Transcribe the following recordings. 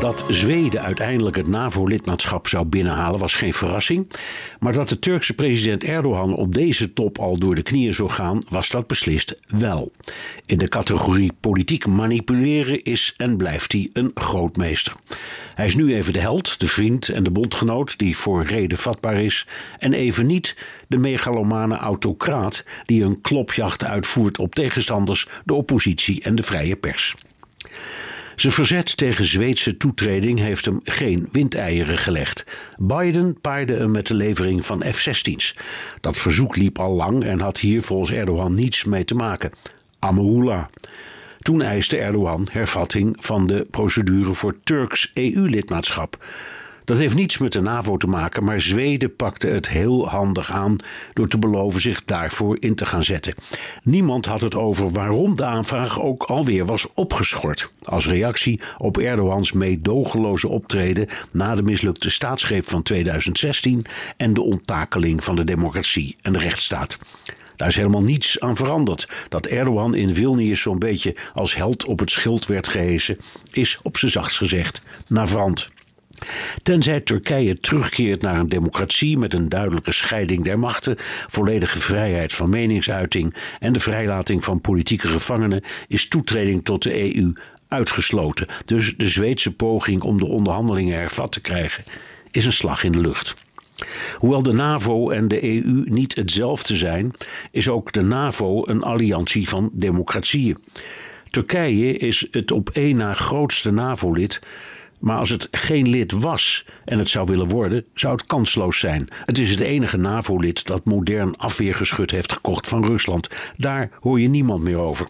Dat Zweden uiteindelijk het NAVO-lidmaatschap zou binnenhalen was geen verrassing. Maar dat de Turkse president Erdogan op deze top al door de knieën zou gaan, was dat beslist wel. In de categorie politiek manipuleren is en blijft hij een grootmeester. Hij is nu even de held, de vriend en de bondgenoot die voor reden vatbaar is. En even niet de megalomane autocraat die een klopjacht uitvoert op tegenstanders, de oppositie en de vrije pers. Zijn verzet tegen Zweedse toetreding heeft hem geen windeieren gelegd. Biden paarde hem met de levering van F-16's. Dat verzoek liep al lang en had hier volgens Erdogan niets mee te maken. Amrullah. Toen eiste Erdogan hervatting van de procedure voor Turks EU-lidmaatschap. Dat heeft niets met de NAVO te maken, maar Zweden pakte het heel handig aan door te beloven zich daarvoor in te gaan zetten. Niemand had het over waarom de aanvraag ook alweer was opgeschort. Als reactie op Erdogans meedogenloze optreden na de mislukte staatsgreep van 2016 en de onttakeling van de democratie en de rechtsstaat. Daar is helemaal niets aan veranderd. Dat Erdogan in Vilnius zo'n beetje als held op het schild werd gehesen, is op zijn zachtst gezegd navrant. Tenzij Turkije terugkeert naar een democratie met een duidelijke scheiding der machten, volledige vrijheid van meningsuiting en de vrijlating van politieke gevangenen, is toetreding tot de EU uitgesloten. Dus de Zweedse poging om de onderhandelingen hervat te krijgen is een slag in de lucht. Hoewel de NAVO en de EU niet hetzelfde zijn, is ook de NAVO een alliantie van democratieën. Turkije is het op één na grootste NAVO-lid maar als het geen lid was en het zou willen worden, zou het kansloos zijn. Het is het enige NAVO-lid dat modern afweergeschut heeft gekocht van Rusland. Daar hoor je niemand meer over.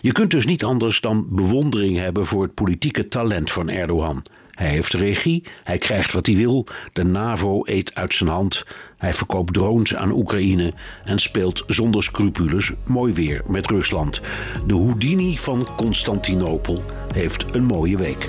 Je kunt dus niet anders dan bewondering hebben voor het politieke talent van Erdogan. Hij heeft regie, hij krijgt wat hij wil, de NAVO eet uit zijn hand, hij verkoopt drones aan Oekraïne en speelt zonder scrupules mooi weer met Rusland. De Houdini van Constantinopel heeft een mooie week.